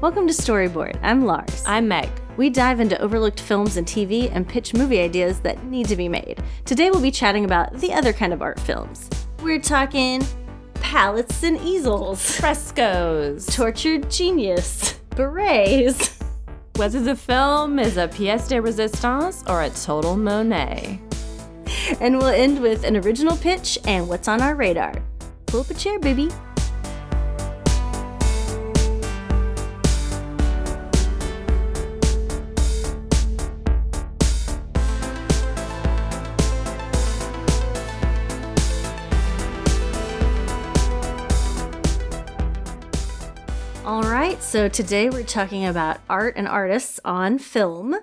Welcome to Storybored. I'm Laurs. I'm Meg. We dive into overlooked films and TV and pitch movie ideas that need to be made. Today we'll be chatting about the other kind of art films. We're talking palettes and easels, Frescoes. tortured genius, berets. Whether the film is a pièce de résistance or a total Monet. And we'll end with an original pitch and what's on our radar. Pull up a chair, baby. So today we're talking about art and artists on film.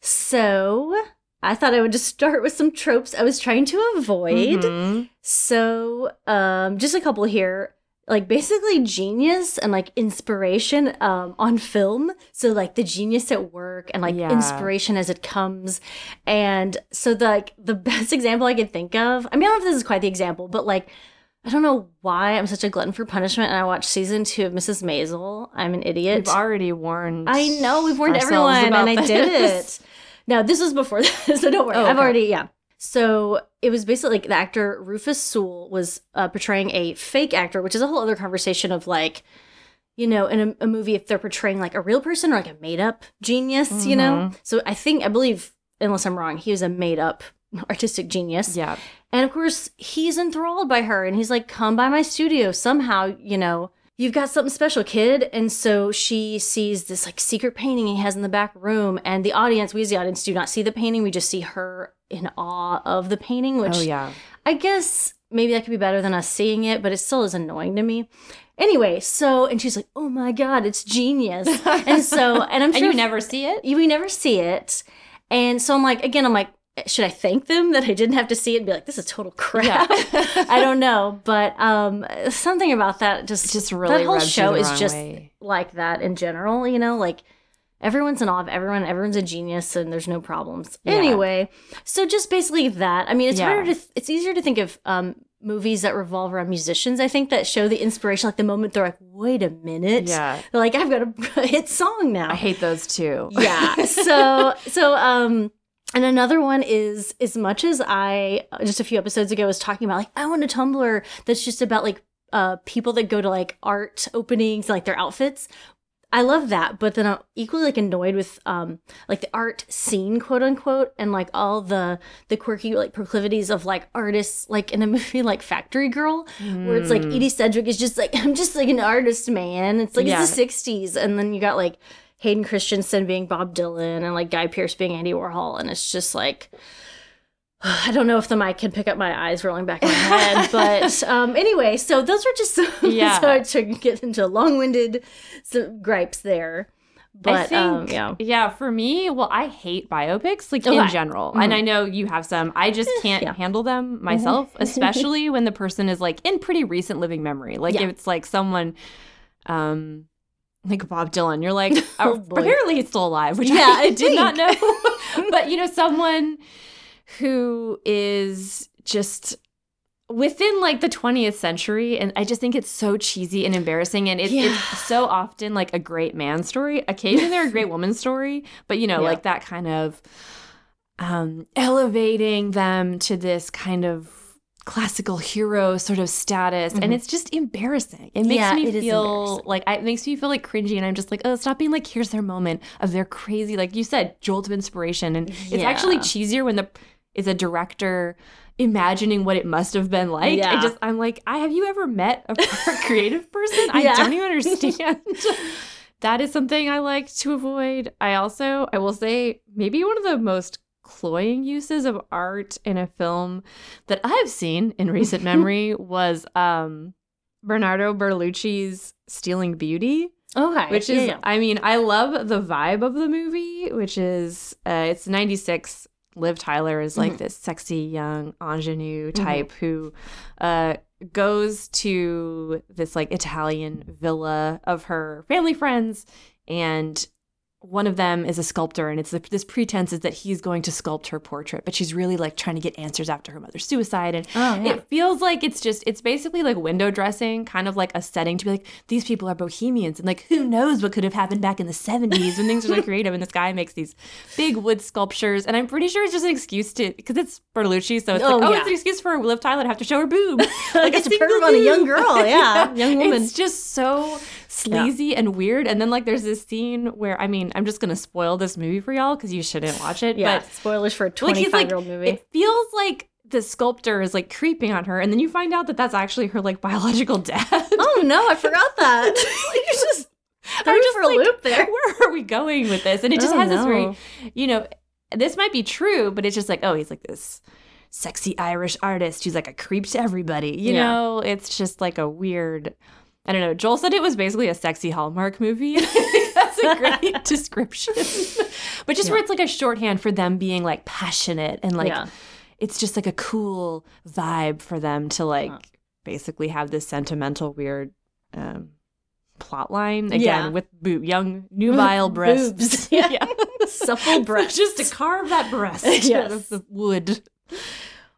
So I thought I would just start with some tropes I was trying to avoid. Mhm. So, um, just a couple here. Like basically genius and like inspiration um, on film. So like the genius at work and like Yeah. inspiration as it comes. And so the, like the best example I could think of. I mean, I don't know if this is quite the example, but like I don't know why I'm such a glutton for punishment. And I watched season two of Mrs. Maisel. I'm an idiot. We've already warned. I know we've warned everyone, and I did it. Now this was before this, so don't worry. Oh, I've already yeah. So it was basically like the actor Rufus Sewell was uh, portraying a fake actor, which is a whole other conversation of like, you know, in a, a movie if they're portraying like a real person or like a made up genius, you know. Mhm. So I think I believe, unless I'm wrong, he was a made up artistic genius. Yeah. And of course, he's enthralled by her and he's like, come by my studio somehow, you know, you've got something special, kid. And so she sees this like secret painting he has in the back room. And the audience, we as the audience do not see the painting. We just see her in awe of the painting, which oh yeah. I guess maybe that could be better than us seeing it, but it still is annoying to me. Anyway, so, and she's like, oh my God, it's genius. and so, and I'm And sure you never see it. we never see it. And so I'm like, again, I'm like, should I thank them that I didn't have to see it and be like, this is total crap? I don't know. But um something about that just Just really that whole show is just way. like that in general, you know, like everyone's in awe of everyone, everyone's a genius and there's no problems. Yeah. Anyway, so just basically that. I mean, it's Yeah. harder to it's easier to think of um movies that revolve around musicians, I think that show the inspiration like the moment they're like, wait a minute. Yeah. They're like, I've got a hit song now I hate those too. yeah so so um and another one is as much as i just a few episodes ago was talking about like i want a tumblr that's just about like uh people that go to like art openings like their outfits i love that but then i'm equally like annoyed with um like the art scene quote unquote and like all the the quirky like proclivities of like artists like in a movie like factory girl where it's like Mm. edie sedgwick is just like i'm just like an artist man it's like Yeah. it's the 60s and then you got like Hayden Christensen being Bob Dylan and like Guy Pearce being Andy Warhol. And it's just like, I don't know if the mic can pick up my eyes rolling back in my head. but um, anyway, so those are just some, Yeah. so to get into long winded gripes there. But I think, um, yeah. yeah, for me, well, I hate biopics, like in Okay. general. Mhm. And I know you have some. I just can't yeah. handle them myself, especially when the person is like in pretty recent living memory. Like Yeah. if it's like someone, um, like Bob Dylan, you're like, Oh, apparently he's still alive, which Yeah, I, I did not know. but you know, someone who is just within like the 20th century and i just think it's so cheesy and embarrassing and it, Yeah. it's so often like a great man story occasionally they're a great woman story but you know Yeah. like that kind of um elevating them to this kind of classical hero sort of status Mhm. and it's just embarrassing it makes Yeah, me it feel like I, it makes me feel like cringy and i'm just like oh stop being like here's their moment of their crazy like you said jolt of inspiration and it's actually cheesier when the is a director imagining what it must have been like. Yeah. I just I'm like, I have you ever met a creative person? I Yeah. don't even understand. that is something I like to avoid. I also I will say maybe one of the most cloying uses of art in a film that I've seen in recent memory was um Bernardo Bertolucci's Stealing Beauty Okay. which is yeah. i mean i love the vibe of the movie which is uh, it's 96 liv tyler is like Mhm. this sexy young ingenue Mm-hmm. type who uh, goes to this like italian villa of her family friends and one of them is a sculptor and it's the, this pretense is that he's going to sculpt her portrait but she's really like trying to get answers after her mother's suicide and Oh, yeah. it feels like it's just it's basically like window dressing kind of like a setting to be like these people are bohemians and like who knows what could have happened back in the 70s when things were so creative and this guy makes these big wood sculptures and i'm pretty sure it's just an excuse to because it's bertolucci so it's Oh, like oh yeah. it's an excuse for liv tyler to have to show her boob like it's a perv on a young girl, yeah, young woman. It's just so sleazy and weird. And then like there's this scene where I mean I'm just gonna spoil this movie for y'all because you shouldn't watch it. yeah, But spoilers for a like he's 25 like year old movie. it feels like the sculptor is like creeping on her, and then you find out that that's actually her like biological dad. oh no, I forgot that. like, you just threw I'm just for a like, loop there. Where are we going with this? And it just Oh, has this very, you know, this might be true, but it's just like, oh, he's like this sexy Irish artist who's like a creep to everybody. You Yeah. know, it's just like a weird. I don't know. Joel said it was basically a sexy Hallmark movie. That's a great description. But just where it's like a shorthand for them being like passionate and like yeah. it's just like a cool vibe for them to like basically have this sentimental weird um plot line again Yeah. with boob young nubile breasts Boobs. Yeah. Supple breasts. just to carve that breast Yes. out of the wood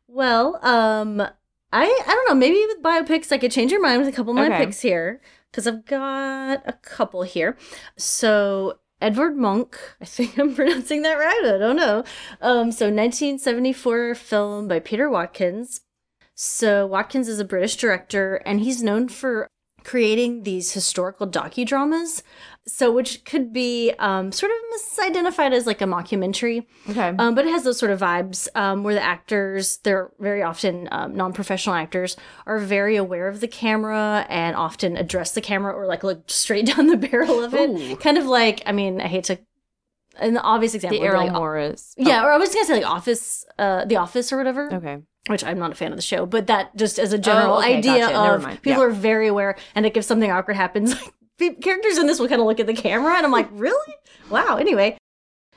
Well, um, I I don't know. Maybe with biopics, I could change your mind with a couple of my Okay. picks here because I've got a couple here. So Edvard Munch, I think I'm pronouncing that right. I don't know. Um, so 1974 film by Peter Watkins. So Watkins is a British director, and he's known for creating these historical docudramas. So which could be um, sort of misidentified as like a mockumentary. okay Um, but it has those sort of vibes um, where the actors, they're very often um, non professional actors, are very aware of the camera and often address the camera or like look straight down the barrel of it. Ooh. Kind of like, I mean, I hate to, an obvious example. the Errol like, Morris Yeah, or I was gonna say like Office, uh, The Office or whatever, Oh, okay which I'm not a fan of the show, but that just as a general Oh, okay, idea gotcha. Never of mind. people Yeah. are very aware, and like if something awkward happens, like characters in this will kind of look at the camera, and I'm like, really? Wow. Anyway,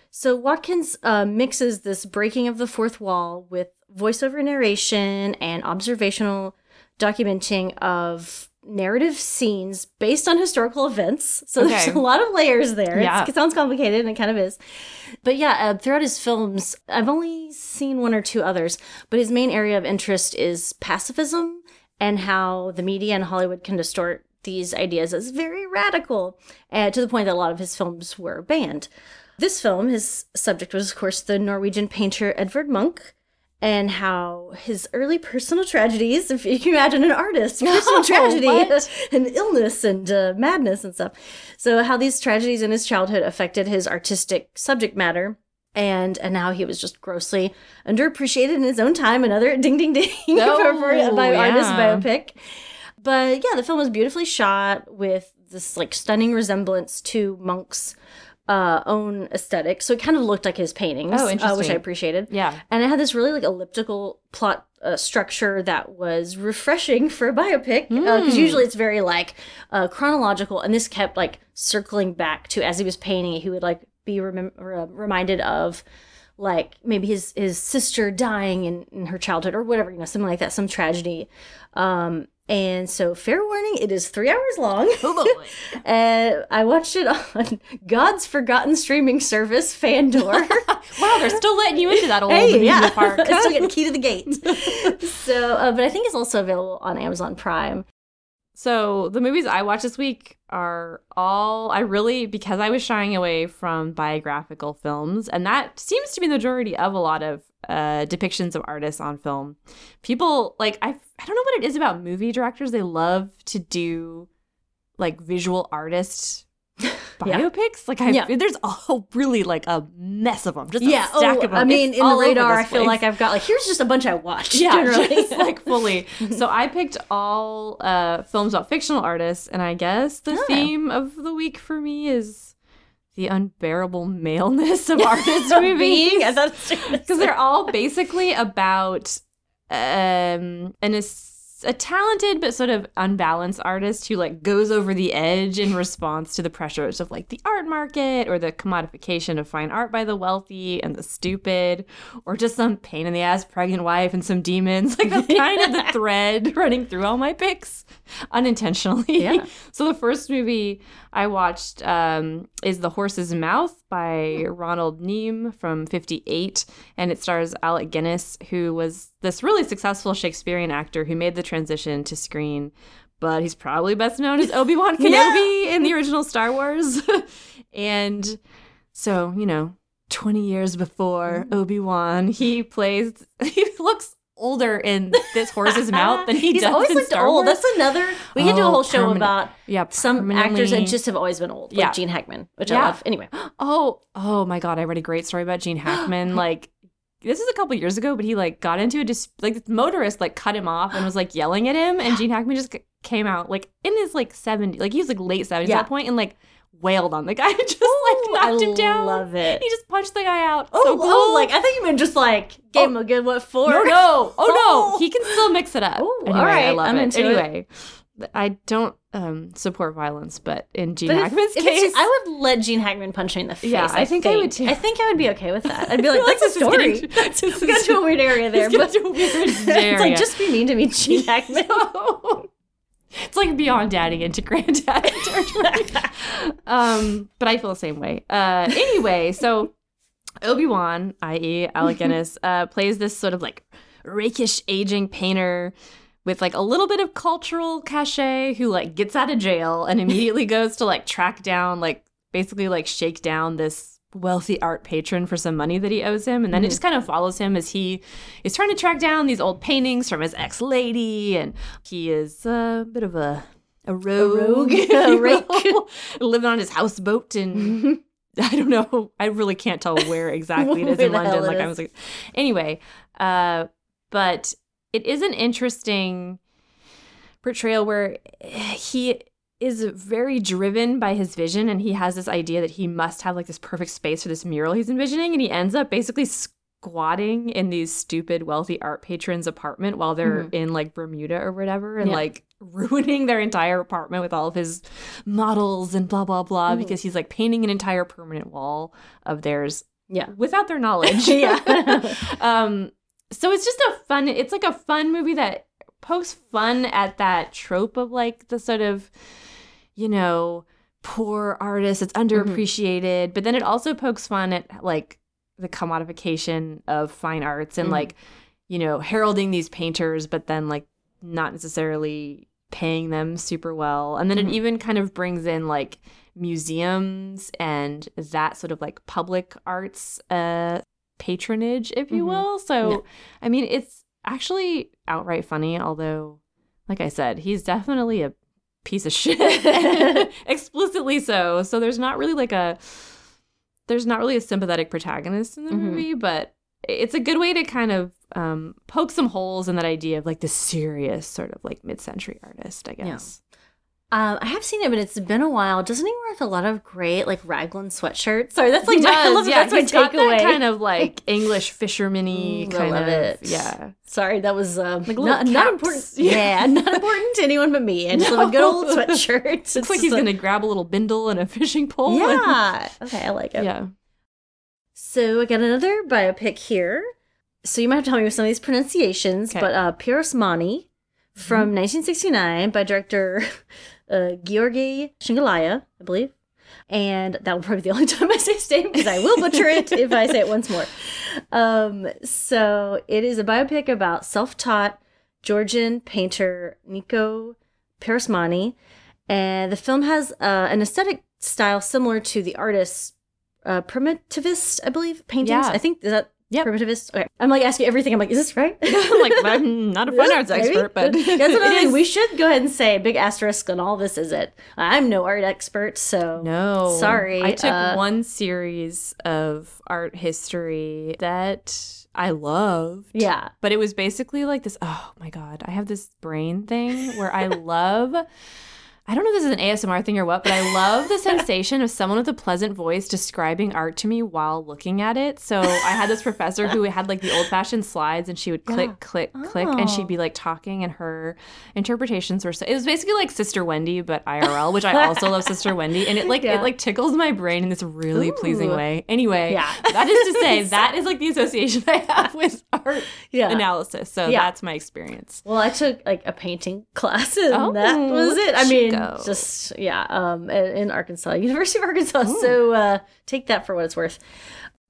so Watkins uh, mixes this breaking of the fourth wall with voiceover narration and observational documenting of narrative scenes based on historical events. So there's a lot of layers there. Yeah. It's, it sounds complicated, and it kind of is. But yeah, uh, throughout his films, I've only seen one or two others, but his main area of interest is pacifism and how the media and Hollywood can distort these ideas as very radical, uh, to the point that a lot of his films were banned. This film, his subject was, of course, the Norwegian painter Edvard Munch, and how his early personal tragedies, if you can imagine an artist, personal Oh, tragedy what? and illness and uh, madness and stuff. So, how these tragedies in his childhood affected his artistic subject matter. And and now he was just grossly underappreciated in his own time. Another ding ding ding for, for Oh, bio- artist biopic. But yeah, the film was beautifully shot with this like stunning resemblance to Munch's uh, own aesthetic. So it kind of looked like his paintings, Oh, uh, which I appreciated. yeah And it had this really like elliptical plot uh, structure that was refreshing for a biopic because Mm. usually it's very like uh, chronological, and this kept like circling back to as he was painting, he would like be reminded of like maybe his his sister dying in, in her childhood or whatever you know something like that some tragedy um and so fair warning it is three hours long oh boy and i watched it on god's forgotten streaming service fandor wow they're still letting you into that old hey, amusement yeah. park still getting the key to the gate. so, uh, but I think it's also available on Amazon Prime. So the movies I watched this week are all I really because I was shying away from biographical films, and that seems to be the majority of a lot of uh, depictions of artists on film. People like I I don't know what it is about movie directors; they love to do like visual artist Yeah. biopics. Like I Yeah. there's a really like a mess of them, just a yeah. stack Oh, of them. I mean, It's in the radar, I feel like I've got like here's just a bunch I watched. Yeah, generally. just, like fully. So I picked all uh, films about fictional artists, and I guess the Oh. theme of the week for me is the unbearable maleness of artists movies. Being, I thought it was gonna Because they're all basically about um, an a talented but sort of unbalanced artist who like goes over the edge in response to the pressures of like the art market or the commodification of fine art by the wealthy and the stupid or just some pain in the ass pregnant wife and some demons like that's kind of the thread running through all my picks unintentionally Yeah. so the first movie i watched um, is the horse's mouth by ronald neame from 58 and it stars alec guinness who was this really successful shakespearean actor who made the transition to screen but he's probably best known as obi-wan kenobi in the original star wars and so you know 20 years before mm. obi-wan he plays he looks older in this horse's mouth than he He's does always in Star old. Wars. That's another. We could do a Oh, whole show permanent- about yeah, some actors that just have always been old, Yeah. Gene Hackman, which Yeah. I love. Anyway, Oh, oh my god, I read a great story about Gene Hackman. like this is a couple years ago, but he like got into a dis- like this motorist like cut him off and was like yelling at him, and Gene Hackman just came out like in his like 70s, like he was like late 70s Yeah. at that point, and like wailed on the guy, and just Ooh, like knocked I him down. love it. He just punched the guy out. Oh, so oh, cool. oh, like I think you meant just like gave him oh. a good what for. no, no, oh Oh. no, he can still mix it up. Ooh, anyway, all I love I'm it. into it. I don't um, support violence, but in Gene But Hackman's if case, it's- I would let Gene Hackman punch me in the face. Yeah, I think I would too. I think I would be okay with that. I'd be like, that's a story. getting- We got to a weird area there, but to a weird it's area. like just be mean to me, Gene Hackman. it's like beyond daddy into granddad territory. um, but I feel the same way. Uh, anyway, so Obi Wan, i.e., Alec Guinness, uh, plays this sort of like rakish aging painter with like a little bit of cultural cachet who like gets out of jail and immediately goes to like track down like basically like shake down this wealthy art patron for some money that he owes him and then it Mhm. just kind of follows him as he is trying to track down these old paintings from his ex-lady and he is a bit of a a rogue, rogue, a rake. living on his houseboat and I don't know. I really can't tell where exactly it is in London. it Like I was like, anyway, uh, but it is an interesting portrayal where he is very driven by his vision and he has this idea that he must have like this perfect space for this mural he's envisioning and he ends up basically squatting in these stupid wealthy art patrons apartment while they're Mhm. in like Bermuda or whatever and Yeah. like ruining their entire apartment with all of his models and blah blah blah Mhm. because he's like painting an entire permanent wall of theirs Yeah. without their knowledge Yeah. um so it's just a fun it's like a fun movie that pokes fun at that trope of like the sort of you know poor artist that's underappreciated but then it also pokes fun at like the commodification of fine arts and Mhm. like you know heralding these painters but then like not necessarily paying them super well and then Mhm. it even kind of brings in like museums and that sort of like public arts uh patronage if you Mhm. will so Yeah. i mean it's actually outright funny although like i said he's definitely a piece of shit explicitly so so there's not really like a there's not really a sympathetic protagonist in the Mhm. movie but it's a good way to kind of um, poke some holes in that idea of like the serious sort of like mid-century artist i guess Um, I have seen it, but it's been a while. Doesn't he wear like a lot of great like raglan sweatshirts? Sorry, that's like he my, does, I love yeah That's my takeaway. that kind of like english fisherman-y Mm, I kind love of it. yeah Sorry, that was um, Like not, not important. Yeah. Yeah, not important to anyone but me. I just love a good old No. sweatshirt. It's looks like he's a- gonna grab a little bindle and a fishing pole and- Yeah. Okay, I like it. yeah So I got another biopic here. So you might have to help me with some of these pronunciations, Okay. but uh, Pirosmani from 1969 by director uh, Georgi Shengelaya, I believe. And that will probably be the only time I say his name because I will butcher it if I say it once more. Um, so it is a biopic about self-taught Georgian painter Nico Pirosmani, and the film has uh, an aesthetic style similar to the artist's uh, primitivist, I believe, paintings. Yeah. I think is that Yep. primitivist. Okay, I'm like asking everything. I'm like, is this right? I'm like i'm not a fine arts Maybe. expert but that's another it thing. is- We should go ahead and say big asterisk on all this. Is it? I'm no art expert, so No. Sorry, I took uh, one series of art history that I loved. yeah. But it was basically like this oh my God, I have this brain thing where I love. I don't know if this is an ASMR thing or what, but I love the sensation of someone with a pleasant voice describing art to me while looking at it. So I had this professor who had like the old fashioned slides and she would click, Yeah. click, click, and she'd Oh. be like talking and her interpretations were so it was basically like Sister Wendy, but IRL, which I also love Sister Wendy. And it like Yeah. it like tickles my brain in this really pleasing way. Anyway, Yeah. that is to say, that is like the association I have with art Yeah. analysis. So that's my experience. Well, I took like a painting class, and Oh, that was it. I mean, go. just yeah, um, in, Arkansas, University of Arkansas. So uh, take that for what it's worth.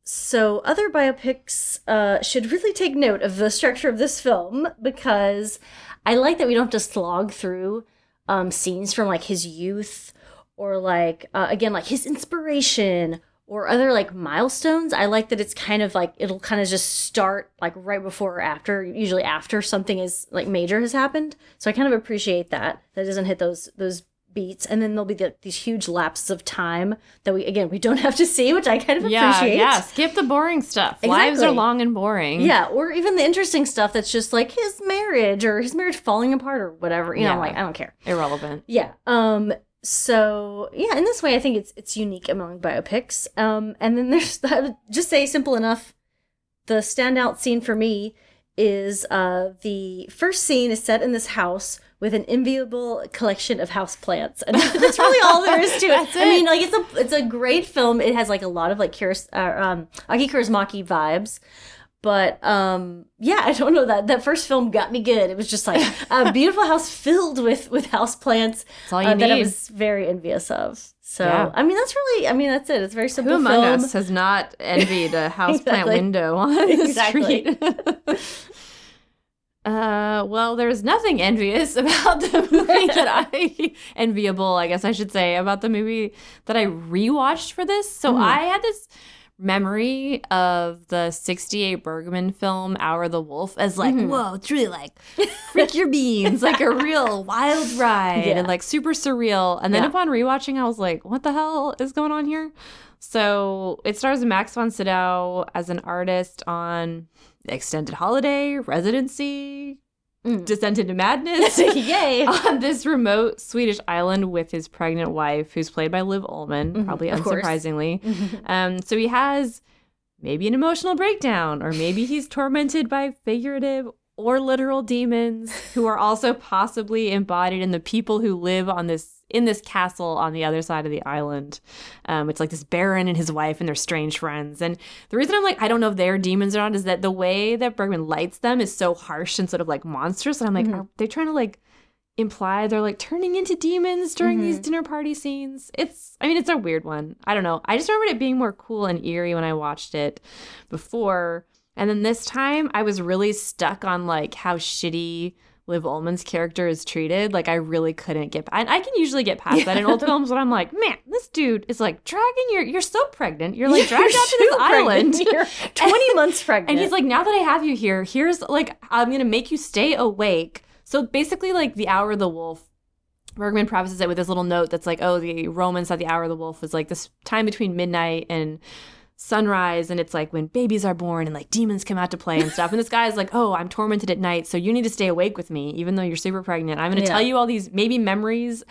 So other biopics uh, should really take note of the structure of this film because I like that we don't have to slog through um, scenes from like his youth or like uh, again like his inspiration or other like milestones i like that it's kind of like it'll kind of just start like right before or after usually after something is like major has happened so i kind of appreciate that that it doesn't hit those those beats and then there'll be the, these huge lapses of time that we again we don't have to see which i kind of Yeah, appreciate yeah. Skip the boring stuff. Lives are long and boring. yeah or even the interesting stuff that's just like his marriage or his marriage falling apart or whatever you know Yeah. like i don't care Irrelevant. yeah. Um so yeah, in this way I think it's it's unique among biopics. Um and then there's I would just say simple enough the standout scene for me is uh the first scene is set in this house with an enviable collection of house plants. And that's really all there is to it. I mean, like it's a it's a great film. It has like a lot of like Kuros, uh, um Aki Kaurismäki vibes. But um yeah, I don't know that that first film got me good. It was just like a beautiful house filled with with house plants That's all you uh, that I was very envious of. So Yeah. I mean, that's really I mean that's it. It's very simple Who among film. us has not envied a houseplant Exactly. window on the Exactly. street? Uh, well, there's nothing envious about the movie that I enviable, I guess I should say, about the movie that I rewatched for this. So Mhm. I had this memory of the 68 Bergman film Hour of the Wolf as like, Mhm. whoa, it's really like freak your beans, like a real wild ride Yeah. and like super surreal. And then Yeah. upon rewatching, I was like, what the hell is going on here? So it stars Max von Sydow as an artist on Extended Holiday, Residency, Mm. Descent into Madness. Yay. on this remote Swedish island with his pregnant wife, who's played by Liv Ullmann, Mhm, probably unsurprisingly. Um, so he has maybe an emotional breakdown, or maybe he's tormented by figurative or literal demons who are also possibly embodied in the people who live on this in this castle on the other side of the island. Um, it's like this baron and his wife and their strange friends. And the reason I'm like, I don't know if they're demons or not, is that the way that Bergman lights them is so harsh and sort of like monstrous. And I'm like, Mhm. are they trying to like imply they're like turning into demons during these Mhm. dinner party scenes. It's I mean it's a weird one. I don't know. I just remembered it being more cool and eerie when I watched it before. And then this time I was really stuck on like how shitty Liv Ullmann's character is treated. Like I really couldn't get and I can usually get past that in old films, but I'm like, man, this dude is like dragging your you're so pregnant. You're like dragged out to this so island. pregnant. You're 20 months pregnant. And he's like, now that I have you here, here's like, I'm gonna make you stay awake. So basically, like the hour of the wolf, Bergman prefaces it with this little note that's like, oh, the Romans thought the hour of the wolf was like this time between midnight and sunrise, and it's like when babies are born and like demons come out to play and stuff. And this guy's like, oh, I'm tormented at night, so you need to stay awake with me, even though you're super pregnant. I'm gonna Yeah. tell you all these maybe memories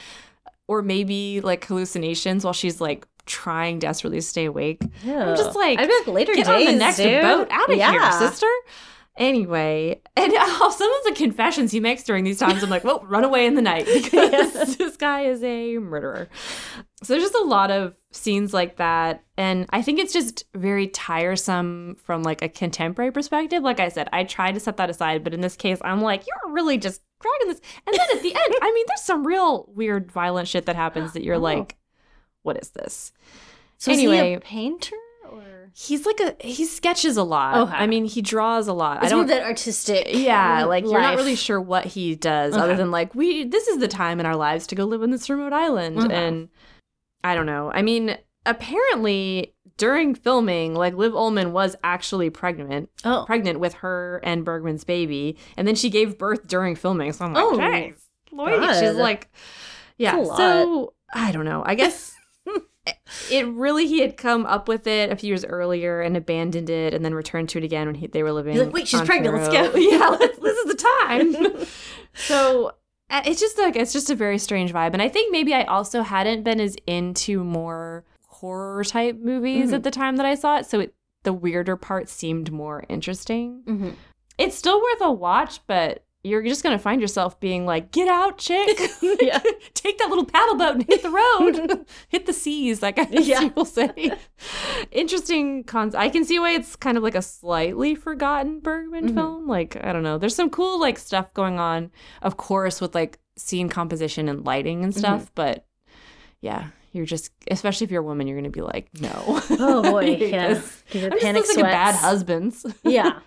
or maybe like hallucinations while she's like trying desperately to stay awake. Yeah. I'm just like, I'd be like later Get days, on the next dude. boat out of yeah. here, sister. Anyway, and uh, some of the confessions he makes during these times, I'm like, well, run away in the night because this guy is a murderer. So there's just a lot of scenes like that. And I think it's just very tiresome from like a contemporary perspective. Like I said, I tried to set that aside, but in this case, I'm like, you're really just dragging this. And then at the end, I mean, there's some real weird, violent shit that happens that you're Oh. like, what is this? So is he Anyway. a painter or He's like a he sketches a lot. Okay. I mean, he draws a lot. it's I don't. that artistic? Yeah, like you're not really sure what he does, Okay. other than like we. This is the time in our lives to go live on this remote island, Okay. and I don't know. I mean, apparently during filming, like Liv Ullmann was actually pregnant, Oh, pregnant with her and Bergman's baby, and then she gave birth during filming. So I'm like, Oh, "Jeez, Lloyd, she's like, yeah. So I don't know. I guess it really he had come up with it a few years earlier and abandoned it and then returned to it again when he, they were living You're like, "Wait, she's pregnant, let's go. yeah let's, this is the time so It's just like it's just a very strange vibe, and I think maybe I also hadn't been as into more horror type movies Mhm. at the time that I saw it, so it, the weirder part seemed more interesting. Mm-hmm. It's still worth a watch, but you're just gonna find yourself being like, "Get out, chick! Yeah. Take that little paddle boat and hit the road, hit the seas," like I Yeah. people say. Interesting cons. I can see why it's kind of like a slightly forgotten Bergman Mhm. film. Like I don't know, there's some cool like stuff going on, of course, with like scene composition and lighting and stuff. Mm-hmm. But yeah, you're just, especially if you're a woman, you're gonna be like, "No." Oh boy, yeah. this. Give your I'm just panic looking at bad husbands. yeah.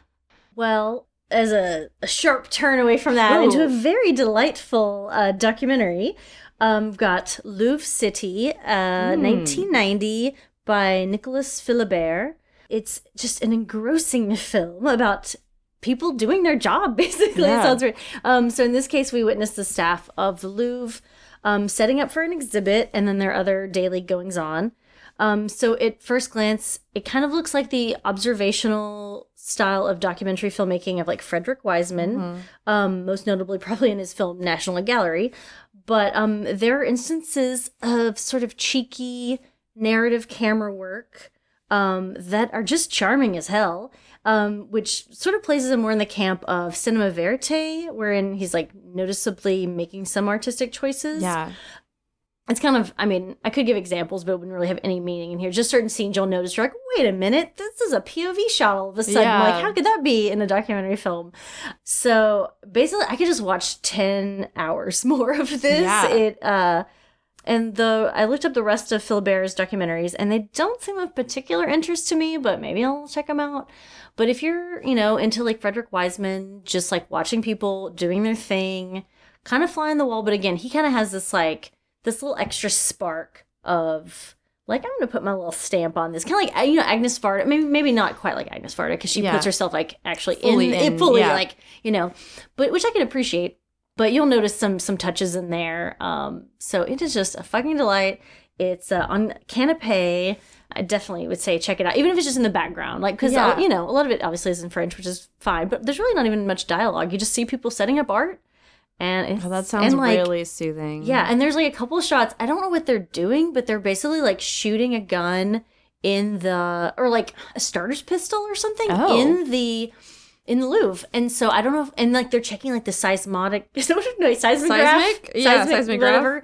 Well, as a, a sharp turn away from that into a very delightful uh, documentary, um, we've got Louvre City, uh, Hmm. 1990, by Nicolas Philibert. It's just an engrossing film about people doing their job, basically. Yeah. sounds weird. Um, so in this case, we witnessed the staff of the Louvre um, setting up for an exhibit, and then their other daily goings on. Um, so at first glance, it kind of looks like the observational style of documentary filmmaking of like Frederick Wiseman, Mhm. um, most notably probably in his film National Gallery. But um, there are instances of sort of cheeky narrative camera work um, that are just charming as hell, um, which sort of places him more in the camp of cinema verite, wherein he's like noticeably making some artistic choices Yeah. It's kind of i mean i could give examples but it wouldn't really have any meaning in here just certain scenes you'll notice you're like wait a minute this is a pov shot all of a sudden Yeah. like how could that be in a documentary film so basically i could just watch 10 hours more of this Yeah. it uh and the I looked up the rest of Philibert's documentaries, and they don't seem of particular interest to me. But maybe I'll check them out. But if you're, you know, into like Frederick Wiseman, just like watching people doing their thing, kind of flying the wall. But again, he kind of has this like this little extra spark of like I'm gonna put my little stamp on this, kind of like you know Agnes Varda. Maybe maybe not quite like Agnes Varda because she Yeah. puts herself like actually Fully in, in, fully yeah. like you know, but which I can appreciate. But you'll notice some some touches in there. Um, so it is just a fucking delight. It's uh, on Canopy. I definitely would say check it out, even if it's just in the background, like because Yeah. you know a lot of it obviously is in French, which is fine. But there's really not even much dialogue. You just see people setting up art, and it's, Oh, that sounds like, really soothing. yeah, and there's like a couple of shots. I don't know what they're doing, but they're basically like shooting a gun in the or like a starter's pistol or something Oh. in the in the Louvre. And so I don't know if and like they're checking like the seismotic is that what no seismograph? Seismic? Yeah, seismograph. whatever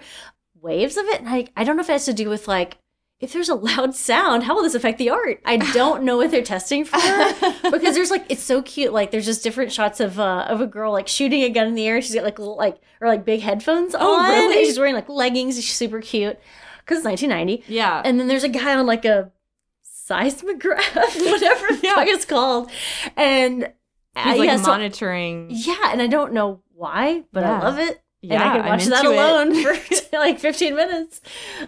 waves of it. And I I don't know if it has to do with like if there's a loud sound, how will this affect the art? I don't know what they're testing for because there's like it's so cute. Like there's just different shots of uh of a girl like shooting a gun in the air. She's got like little like or like big headphones Oh, on. really? She's wearing like leggings. She's super cute because it's 1990. Yeah. And then there's a guy on like a seismograph, whatever the Yeah. fuck it's called, and He's uh, like yeah, so- monitoring. yeah, and I don't know why, but I love it. yeah, and I I'm watch that into it. alone for like 15 minutes.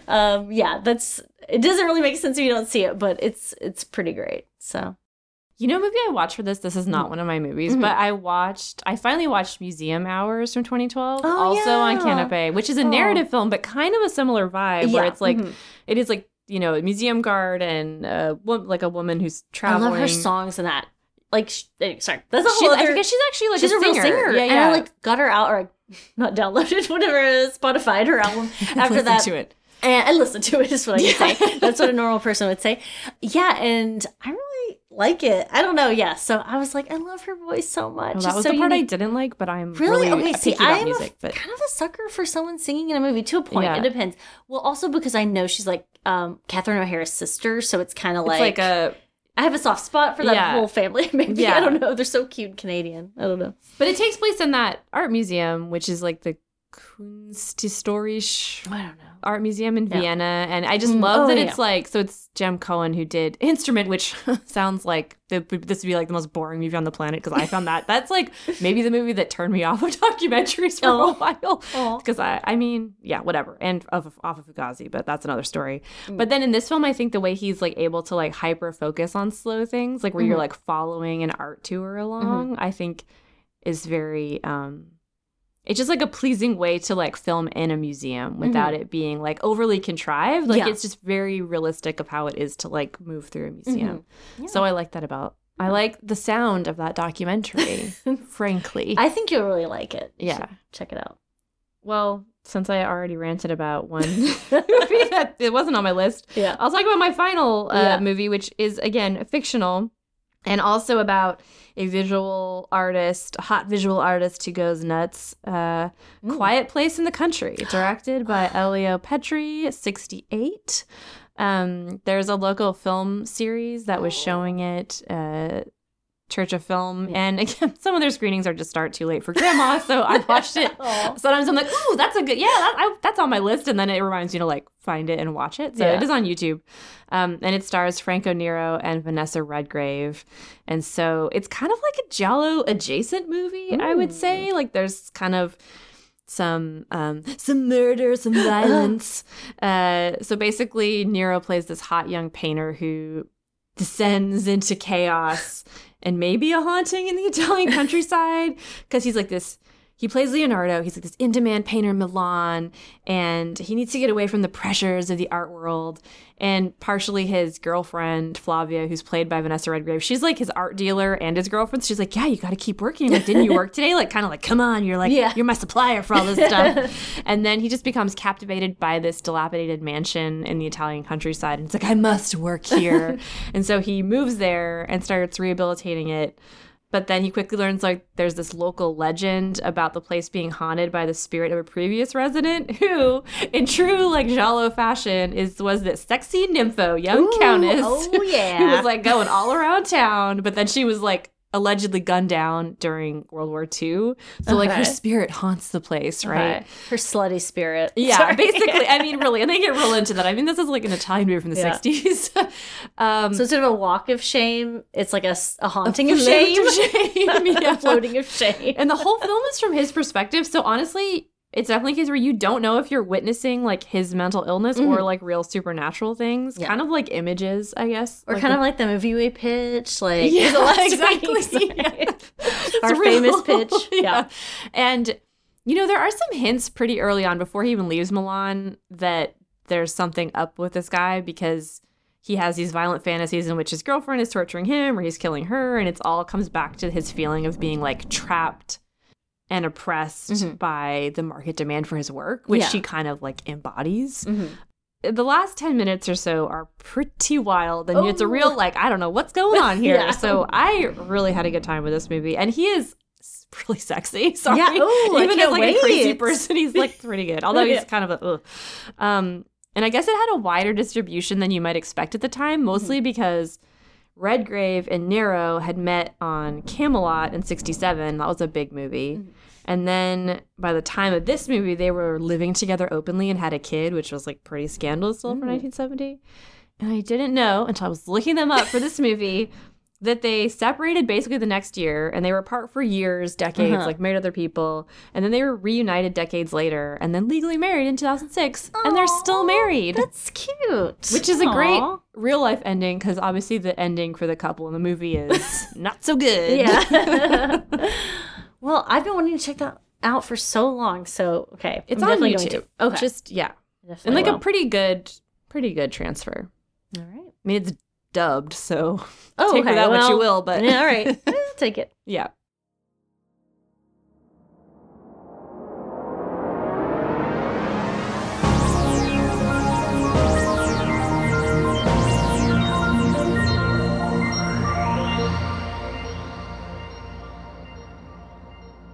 Um, yeah, that's it. Doesn't really make sense if you don't see it, but it's it's pretty great. So You know, a movie I watched for this. This is not Mhm. one of my movies, Mhm. but I watched. I finally watched Museum Hours from 2012, Oh, also on yeah. Canopy, which is a Oh. narrative film, but kind of a similar vibe, where it's like mhm. it is like you know a museum guard and uh, wo- like a woman who's I traveling. love her songs in that. Like, sorry, that's a whole I other. guess she's actually like she's a, a, real singer. singer, Yeah, and yeah. I like got her out or not downloaded whatever Spotify her album after that. to it. And I listened to it is what I can Yeah. say. That's what a normal person would say. Yeah, and I really like it. I don't know. Yeah, so I was like, I love her voice so much. It's that was so the part I didn't like, but I'm Really? really, okay, see, I'm music. a, But kind of a sucker for someone singing in a movie to a point. Yeah. It depends. Well, also because I know she's like um, Catherine O'Hara's sister, so it's kind of like, like, a. I have a soft spot for that Yeah. whole family. Maybe Yeah. I don't know. They're so cute, Canadian. I don't know. But it takes place in that art museum, which is like the Kunsthistorische I don't know. Art museum in Yeah. Vienna, and I just Mm, love oh, that yeah. it's like so. It's Jem Cohen who did Instrument, which sounds like the, this would be like the most boring movie on the planet because I found that that's like maybe the movie that turned me off of documentaries for Oh. a while. Because I, I mean, yeah, whatever, and of, off of Fugazi, but that's another story. Mm. But then in this film, I think the way he's like able to like hyper focus on slow things, like where you're Mhm. like following an art tour along, I think is very um it's just like a pleasing way to like film in a museum without it being like overly contrived like Yeah. it's just very realistic of how it is to like move through a museum Mhm. Yeah. so i like that about i like the sound of that documentary frankly I think you'll really like it. Yeah. So check it out. well, since I already ranted about one movie that it wasn't on my list, Yeah. I'll talk about my final uh, Yeah. movie, which is again fictional, and also about a visual artist, a hot visual artist who goes nuts. Uh, Ooh. Quiet Place in the Country, directed by Elio Petri, 68. Um, there's a local film series that was showing it, uh, Church of Film. Yeah. And again, some of their screenings are just start too late for grandma. So I watched it. Sometimes I'm like, ooh, that's a good, yeah, that, I, that's on my list. And then it reminds me to like find it and watch it. So Yeah. it is on YouTube. Um, and it stars Franco Nero and Vanessa Redgrave. And so it's kind of like a Giallo adjacent movie, I would say. Like there's kind of some um, some murder, some violence. uh, so basically, Nero plays this hot young painter who descends into chaos and maybe a haunting in the Italian countryside because he's like this. He plays Leonardo. He's like this in-demand painter in Milan, and he needs to get away from the pressures of the art world. And partially his girlfriend Flavia, who's played by Vanessa Redgrave, she's like his art dealer and his girlfriend. She's like, "Yeah, you got to keep working. Like, didn't you work today? Like, kind of like, come on, you're like, Yeah. you're my supplier for all this stuff." and then he just becomes captivated by this dilapidated mansion in the Italian countryside, and it's like, "I must work here." and so he moves there and starts rehabilitating it. But then he quickly learns like there's this local legend about the place being haunted by the spirit of a previous resident who, in true like Giallo fashion, is was this sexy nympho, young Ooh, countess. oh, yeah. who was like going all around town, but then she was like allegedly gunned down during World War II. So like her spirit haunts the place, right? Okay. Her slutty spirit. Yeah, Sorry. basically. I mean, really, and they get real into that. I mean, this is like an Italian movie from the Yeah. 60s. um, So instead of a walk of shame, it's like a haunting of float shame. of shame, yeah. a floating of shame. and the whole film is from his perspective. So honestly, it's definitely a case where you don't know if you're witnessing like his mental illness or Mhm. like real supernatural things, Yeah. kind of like images, I guess. or Like kind the- of like the movie we pitched, like Yeah, exactly. Yeah. Our It's famous pitch. yeah. And, you know, there are some hints pretty early on before he even leaves Milan that there's something up with this guy because he has these violent fantasies in which his girlfriend is torturing him or he's killing her. And it's all comes back to his feeling of being like trapped and oppressed Mhm. by the market demand for his work, which Yeah. she kind of like embodies Mhm. the last 10 minutes or so are pretty wild and it's a real like i don't know what's going on here Yeah. so i really had a good time with this movie and he is really sexy sorry Yeah, ooh, even as like a crazy person he's like pretty good although he's kind of a ugh. um and i guess it had a wider distribution than you might expect at the time mostly Mm-hmm. because redgrave and nero had met on camelot in 67 that was a big movie Mhm. and then by the time of this movie, they were living together openly and had a kid, which was like pretty scandalous still for Mm. 1970. And I didn't know until I was looking them up for this movie that they separated basically the next year and they were apart for years, decades, Uh-huh. like married other people. And then they were reunited decades later and then legally married in 2006. And they're still married. That's cute. Which is a great real life ending because obviously the ending for the couple in the movie is not so good. Yeah. well, I've been wanting to check that out for so long. So okay, It's I'm on definitely YouTube. going to. Okay, Just, yeah. and Definitely like a pretty good pretty good transfer all right. i mean it's dubbed so Oh, take okay. that what you will but yeah, all right, take it. yeah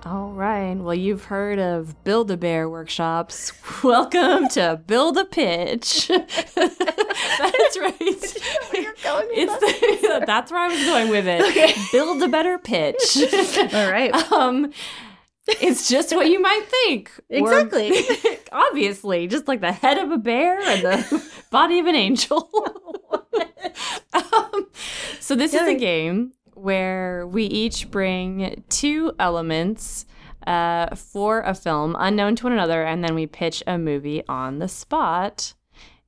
All right. Well, you've heard of Build a Bear workshops. Welcome to Build a Pitch right. where you're going with it's the, that's where I was going with it. Okay. Build a better pitch. All right. um, it's just what you might think. Exactly. obviously, just like the head of a bear and the body of an angel. um, so this is a game where we each bring two elements uh, for a film unknown to one another, and then we pitch a movie on the spot.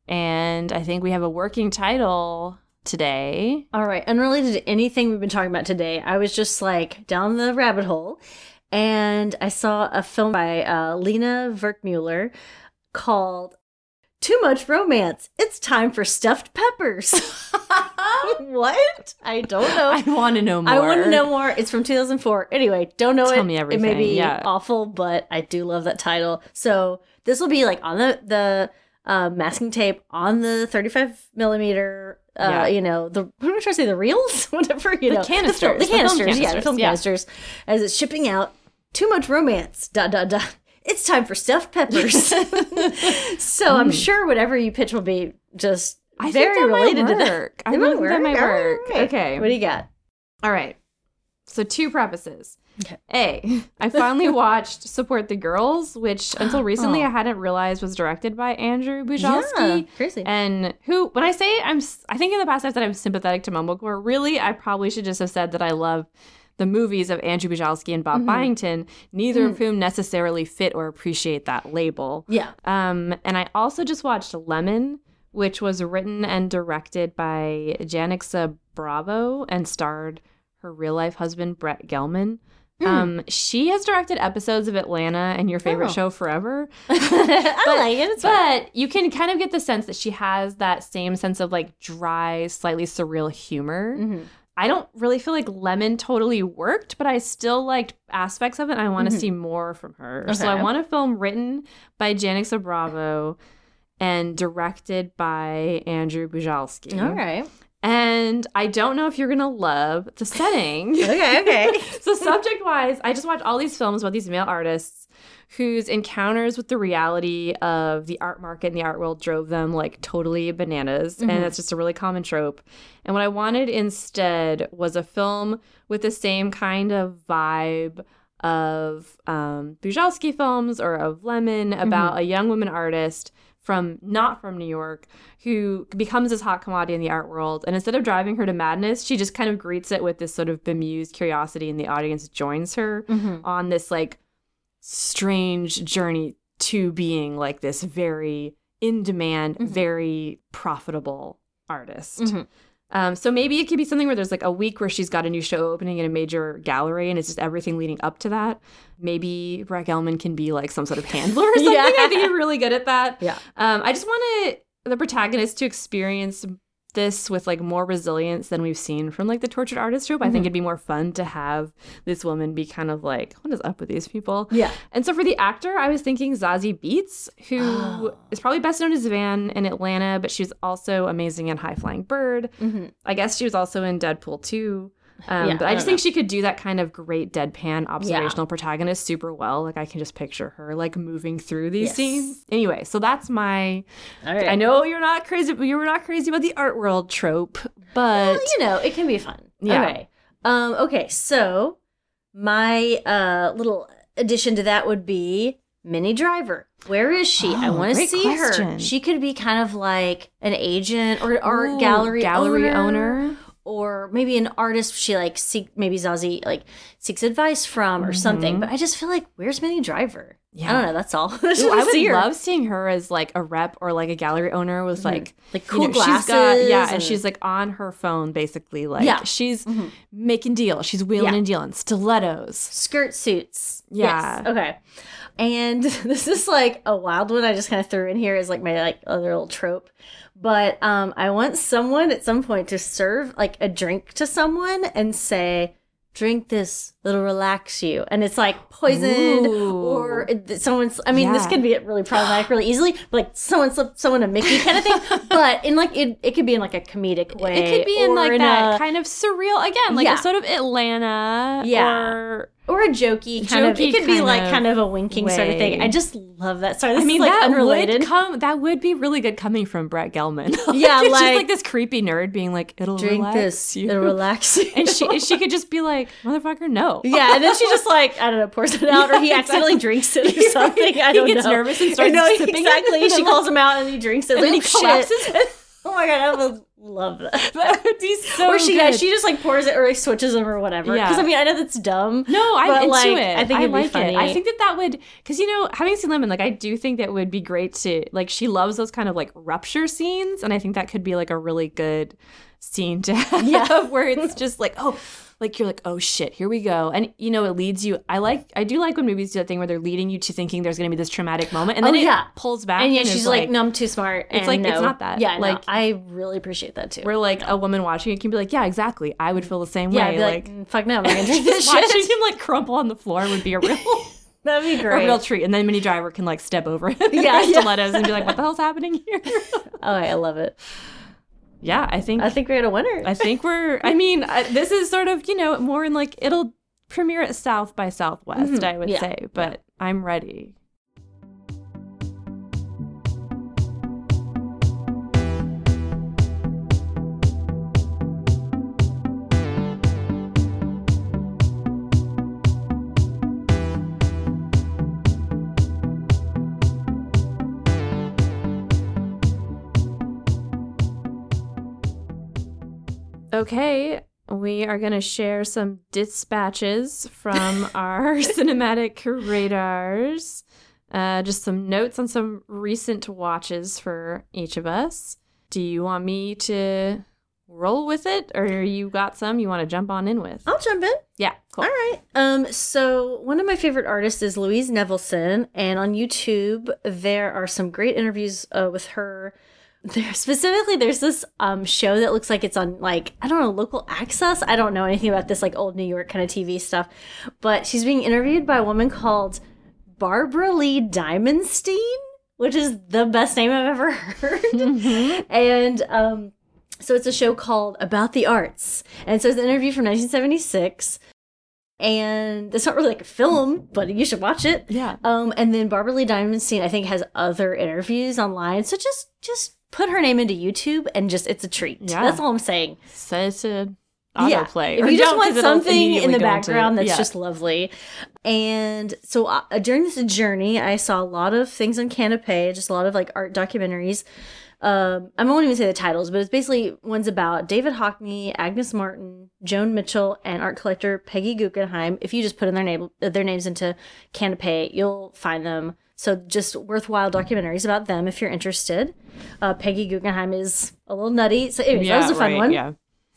And I think we have a working title today. All right. Unrelated to anything we've been talking about today, I was just like down the rabbit hole and I saw a film by uh, Lina Wertmüller called Too Much Romance. It's time for stuffed peppers. what? I don't know. I want to know more. I want to know more. It's from 2004. Anyway, don't know Tell it. me everything. It may be yeah. awful, but I do love that title. So this will be like on the the uh, masking tape on the 35 millimeter. Uh, Yeah. You know the what am I trying to say? The reels, whatever you The know, canisters, the, the film, film the canisters, yeah, the film yeah. canisters, as it's shipping out. Too much romance. Dot dot dot. It's time for stuffed peppers. so I'm sure whatever you pitch will be just Hmm. I very related to that. work. I think that might work. right. Okay. What do you got? All right. So two prefaces. Okay. A, I finally watched Support the Girls, which until recently Oh. I hadn't realized was directed by Andrew Bujalski. Yeah, crazy. And who, when I say I'm, I think in the past I've said I'm sympathetic to Mumblecore. Really, I probably should just have said that I love the movies of Andrew Bujalski and Bob Mhm. Byington, neither Mm. of whom necessarily fit or appreciate that label. yeah. Um, and I also just watched Lemon, which was written and directed by Janicza Bravo and starred her real life husband, Brett Gelman. Hmm. Um, she has directed episodes of Atlanta and your favorite Oh. show forever. I But- like it. But you can kind of get the sense that she has that same sense of like dry, slightly surreal humor. Mhm. I don't really feel like Lemon totally worked, but I still liked aspects of it. And I want to Mhm. see more from her. So I want a film written by Janicza Bravo and directed by Andrew Bujalski. All right. And I don't know if you're gonna love the setting. Okay. Okay. so subject wise, I just watched all these films about these male artists whose encounters with the reality of the art market and the art world drove them like totally bananas. Mhm. And that's just a really common trope. And what I wanted instead was a film with the same kind of vibe of um, Bujalski films or of Lemon about a young woman artist from not from New York who becomes this hot commodity in the art world. And instead of driving her to madness, she just kind of greets it with this sort of bemused curiosity, and the audience joins her Mhm. on this like strange journey to being like this very in demand, Mhm. very profitable artist. Mhm. Um, so maybe it could be something where there's like a week where she's got a new show opening in a major gallery and it's just everything leading up to that. Maybe Brett Gelman can be like some sort of handler or something. Yeah. I think you're really good at that. Yeah. Um, I just want to the protagonist to experience this with like more resilience than we've seen from like the tortured artist trope. I think Mhm. it'd be more fun to have this woman be kind of like, what is up with these people? Yeah. And so for the actor, I was thinking Zazie Beetz, who is Oh. probably best known as Van in Atlanta, but she's also amazing in High Flying Bird. Mhm. I guess she was also in Deadpool 2. Um, Yeah, but I I just don't think she could do that kind of great deadpan observational protagonist super well. Like I can just picture her like moving through these Yes. scenes. Anyway, so that's my. Right. I know you're not crazy, but You were not crazy about the art world trope, but Well, you know, it can be fun. Yeah. Okay. Um, okay, so my uh little addition to that would be Minnie Driver. Where is she? I Oh, want to see question. her. She could be kind of like an agent or an art Ooh, gallery gallery owner, owner. Or maybe an artist she like seek maybe Zazie like seeks advice from or something. Mhm. But I just feel like where's Minnie Driver? Yeah. I don't know. That's all. I Ooh, I would see love seeing her as like a rep or like a gallery owner with like like you cool know, glasses. She's got, yeah, and, and- she's like on her phone basically. Like Yeah. she's Mhm. making deals. She's wheeling Yeah. and dealing. Stilettos. skirt suits. Yeah. Yes. Okay. And this is like a wild one I just kind of threw in here as like my like other little trope. But um I want someone at some point to serve like a drink to someone and say, drink this, it'll relax you. And it's like poison Ooh. or someone's I mean this Yeah. could be really problematic really easily, but like someone slipped someone a Mickey kind of thing. but in like it, it could be in like a comedic way. It could be in like that a- kind of surreal again, like Yeah. a sort of Atlanta. Yeah. Or or a jokey kind of Jokey it could be like of kind of a winking sort of thing i just love that sorry this I mean, is like that unrelated would come. That would be really good coming from Brett Gelman. Yeah, she's like- like this creepy nerd being like, "It'll drink relax this you," it'll relax you and she and she could just be like, "Motherfucker, no." yeah and then she just like i don't know pours it out or he accidentally exactly. drinks it or something i don't gets know nervous and starts know, sipping it. exactly she calls him out and he drinks it And then like, he "Oh, shit." collapses. oh my god love that That would be so. or she good. she just like pours it or like, switches them or whatever Yeah. because i mean i know that's dumb No, I'm But, into like, it. I think it'd be like funny. it. I think that that would, because you know, having seen Lemon, like I do think that would be great to like. She loves those kind of like rupture scenes, and I think that could be like a really good scene to have Yeah. where it's just like, oh, like you're like, oh shit, here we go. And you know, it leads you I like I do like when movies do that thing where they're leading you to thinking there's gonna be this traumatic moment and then Oh, it pulls back. and yeah, is she's like, "No, I'm too smart." It's and like, it's not that. Yeah, like Like- I really appreciate that too. We're like a woman watching it can be like, yeah, exactly. I would feel the same yeah, way. like, like, "Mm, "Fuck no, I'm gonna drink this just watching him like crumple on the floor would be a real That'd be a great. real treat. And then Minnie Driver can like step over him Yeah, yeah, yeah. stilettos and be like, what the hell's happening here? Oh, I love it. Yeah, I think I think we had a winner. I think we're. I mean, I, this is sort of you know more in like it'll premiere at South by Southwest. Mhm, I would yeah, say, but I'm ready. Okay, we are going to share some dispatches from our cinematic radars. Uh, just some notes on some recent watches for each of us. Do you want me to roll with it, or you got some you want to jump on in with? I'll jump in. Yeah, cool. All right. Um, so one of my favorite artists is Louise Nevelson, and on YouTube there are some great interviews uh, with her. There specifically, there's this um show that looks like it's on like I don't know local access. I don't know anything about this like old New York kind of TV stuff, but she's being interviewed by a woman called Barbaralee Diamonstein, which is the best name I've ever heard. Mhm. and um, so it's a show called About the Arts, and so it's an interview from 1976. And it's not really like a film, but you should watch it. Yeah. Um, and then Barbaralee Diamonstein, I think, has other interviews online. So just just put her name into YouTube, and just it's a treat. Yeah. That's all I'm saying. Set it to Yeah. autoplay. If you just want something in the background that's yeah. just lovely. And so uh, during this journey, I saw a lot of things on Kanopy, just a lot of like art documentaries. Um, I won't even say the titles, but it's basically ones about David Hockney, Agnes Martin, Joan Mitchell, and art collector Peggy Guggenheim. If you just put in their name, their names into Kanopy, you'll find them. So just worthwhile documentaries about them if you're interested. Uh, Peggy Guggenheim is a little nutty. So anyways, that was a fun right, one. Yeah.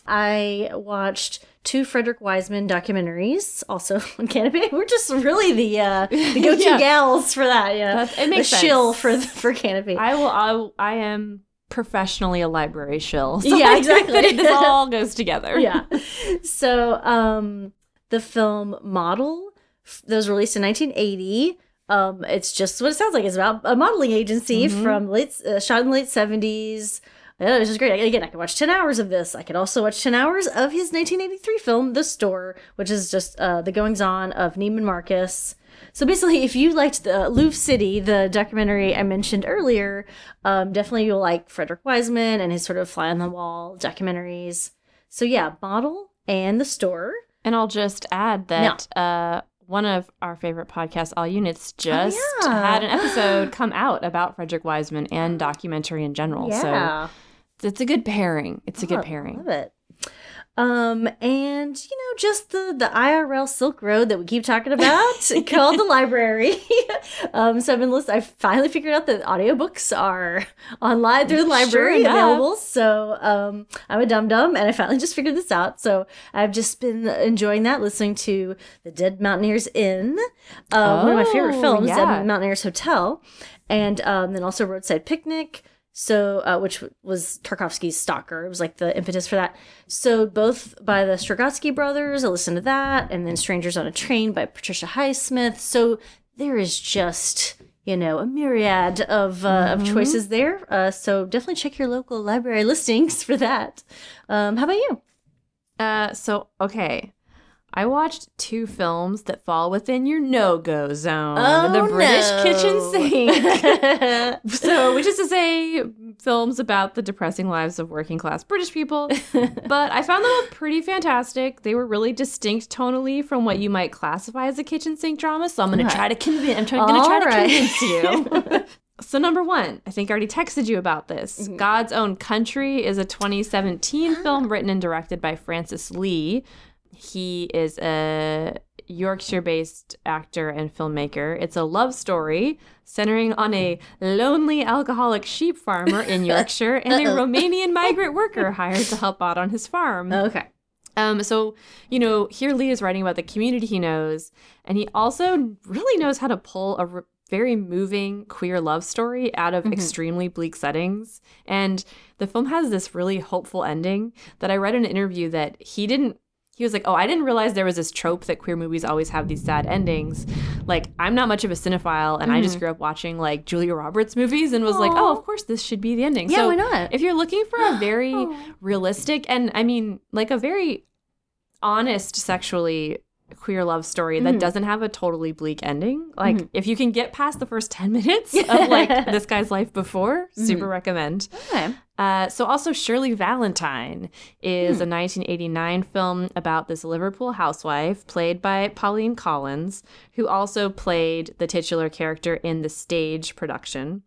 I watched two Frederick Wiseman documentaries, also on Kanopy. We're just really the uh, the go to Yeah. gals for that. Yeah, That's- it makes the sense. shill for for Kanopy. I will. I, I am professionally a library shill. Yeah, think that exactly. this all goes together. yeah. So, um, the film Model that was released in 1980. Um, it's just what it sounds like. It's about a modeling agency Mhm. from late, uh, shot in the late 70s. Yeah, it was just great. Again, I could watch 10 hours of this. I could also watch 10 hours of his 1983 film, The Store, which is just uh, the goings on of Neiman Marcus. So basically, if you liked the Louvre City, the documentary I mentioned earlier, um, definitely you'll like Frederick Wiseman and his sort of fly on the wall documentaries. So yeah, Model and The Store. And I'll just add that uh, one of our favorite podcasts, All Units, oh, just Oh, yeah. had an episode come out about Frederick Wiseman and documentary in general. So it's a good pairing. It's a good Oh, pairing. Love it. Um, and you know, just the the IRL Silk Road that we keep talking about called the library. um, so I've been listening. I finally figured out that audiobooks are online through the library enough. available. So um, I'm a dum dum, and I finally just figured this out. So I've just been enjoying that, listening to the Dead Mountaineers Inn, um, one of my favorite Oh, films, yeah. Dead Mountaineers Hotel, and um, then also Roadside Picnic. So, uh, which was Tarkovsky's Stalker. It was like the impetus for that. So, both by the Strugatsky brothers, I listened to that, and then Strangers on a Train by Patricia Highsmith. So, there is just, you know, a myriad of, uh, of Mhm. choices there. Uh, so, definitely check your local library listings for that. Um, how about you? Uh, so okay, I watched two films that fall within your no-go zone. Oh, the British kitchen sink. so, which is to say, films about the depressing lives of working class British people. but I found them pretty fantastic. They were really distinct tonally from what you might classify as a kitchen sink drama. So I'm going to Okay. try to convince. I'm try- going to try All to convince you. so number one, I think I already texted you about this. Mhm. God's Own Country is a 2017 Ah. film written and directed by Francis Lee. He is a Yorkshire based actor and filmmaker. It's a love story centering on a lonely alcoholic sheep farmer in Yorkshire and a Romanian migrant worker hired to help out on his farm. Okay. Um, so, you know, here Lee is writing about the community he knows, and he also really knows how to pull a r- very moving queer love story out of Mhm. extremely bleak settings. And the film has this really hopeful ending that I read in an interview that he didn't. He was like, "Oh, I didn't realize there was this trope that queer movies always have these sad endings. Like, I'm not much of a cinephile, and I just Mhm. grew up watching like Julia Roberts movies, and was like, oh, of course, this should be the ending. Yeah, so why not? if you're looking for a very Oh. realistic and I mean like a very honest sexually queer love story that Mhm. doesn't have a totally bleak ending. Like Mhm. if you can get past the first 10 minutes of like this guy's life before, super recommend. Okay. Uh, so also Shirley Valentine is Hmm. a 1989 film about this Liverpool housewife played by Pauline Collins, who also played the titular character in the stage production.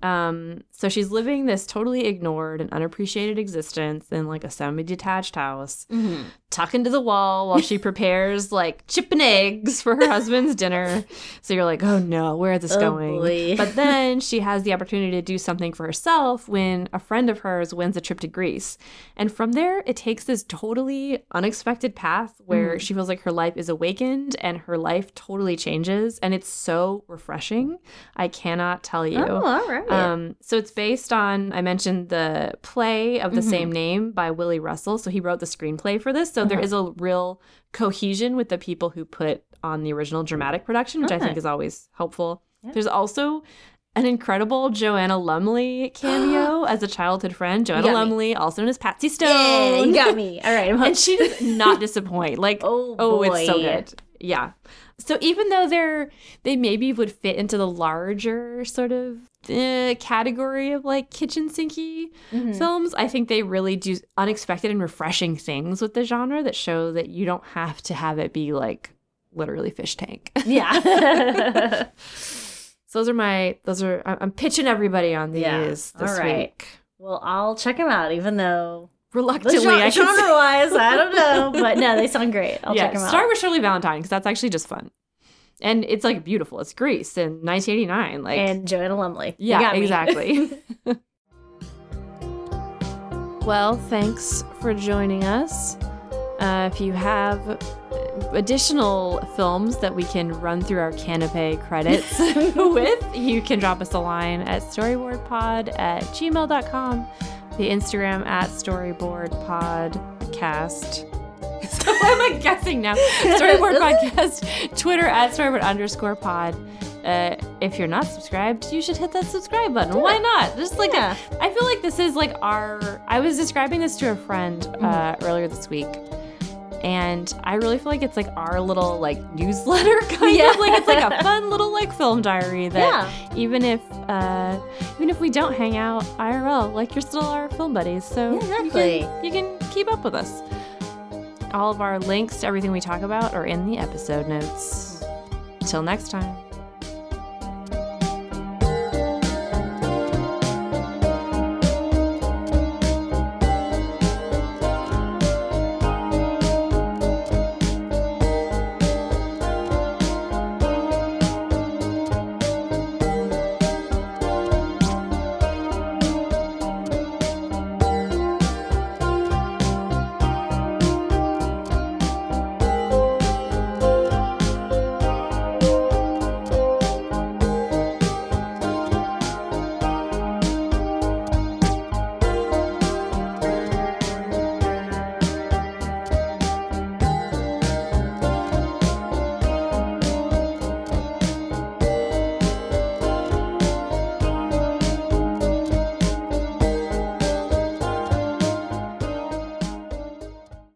Um, so she's living this totally ignored and unappreciated existence in like a semi-detached house, Mhm. Tucked into the wall while she prepares like chip and eggs for her husband's dinner. So you're like, oh no, where is this Oh, going? boy. But then she has the opportunity to do something for herself when a friend of hers wins a trip to Greece. And from there, it takes this totally unexpected path where Mhm. she feels like her life is awakened and her life totally changes. And it's so refreshing. I cannot tell you. Oh, all right. Um, so it's based on I mentioned the play of the Mhm. same name by Willie Russell. So he wrote the screenplay for this. So there Uh-huh. a real cohesion with the people who put on the original dramatic production, which I think is always helpful. Yeah. There's also an incredible Joanna Lumley cameo as a childhood friend. Joanna me. Lumley, also known as Patsy Stone. yeah, you got me. All right. And she does not disappoint. Like oh, Oh, boy. it's so good. Yeah. So even though they're they maybe would fit into the larger sort of uh, category of like kitchen sinky Mhm. films, I think they really do unexpected and refreshing things with the genre that show that you don't have to have it be like literally fish tank. Yeah. so those are my those are I- I'm pitching everybody on these Yeah. this right. week. well, I'll check them out, even though Reluctantly, the I genre, say- genre wise, I don't know, but no, they sound great. I'll yeah, check them out. start with Shirley Valentine because that's actually just fun, and it's like beautiful. It's Greece in 1989. Like, and Joanna Lumley. Yeah, exactly. well, thanks for joining us. Uh, if you have additional films that we can run through our canapé credits with, you can drop us a line at storyboredpod at gmail.com, the Instagram at storyboredpodcast. So I'm I guessing now? Storybored podcast, Twitter at storybored underscore pod. Uh, if you're not subscribed, you should hit that subscribe button. Do Why it. not? Just like Yeah. I feel like this is like our. I was describing this to a friend uh, earlier this week, and I really feel like it's like our little like newsletter kind Yeah. of like it's like a fun little like film diary that Yeah. even if uh, even if we don't hang out IRL, like you're still our film buddies, so exactly. you, can, you can keep up with us. All of our links to everything we talk about are in the episode notes. Till next time.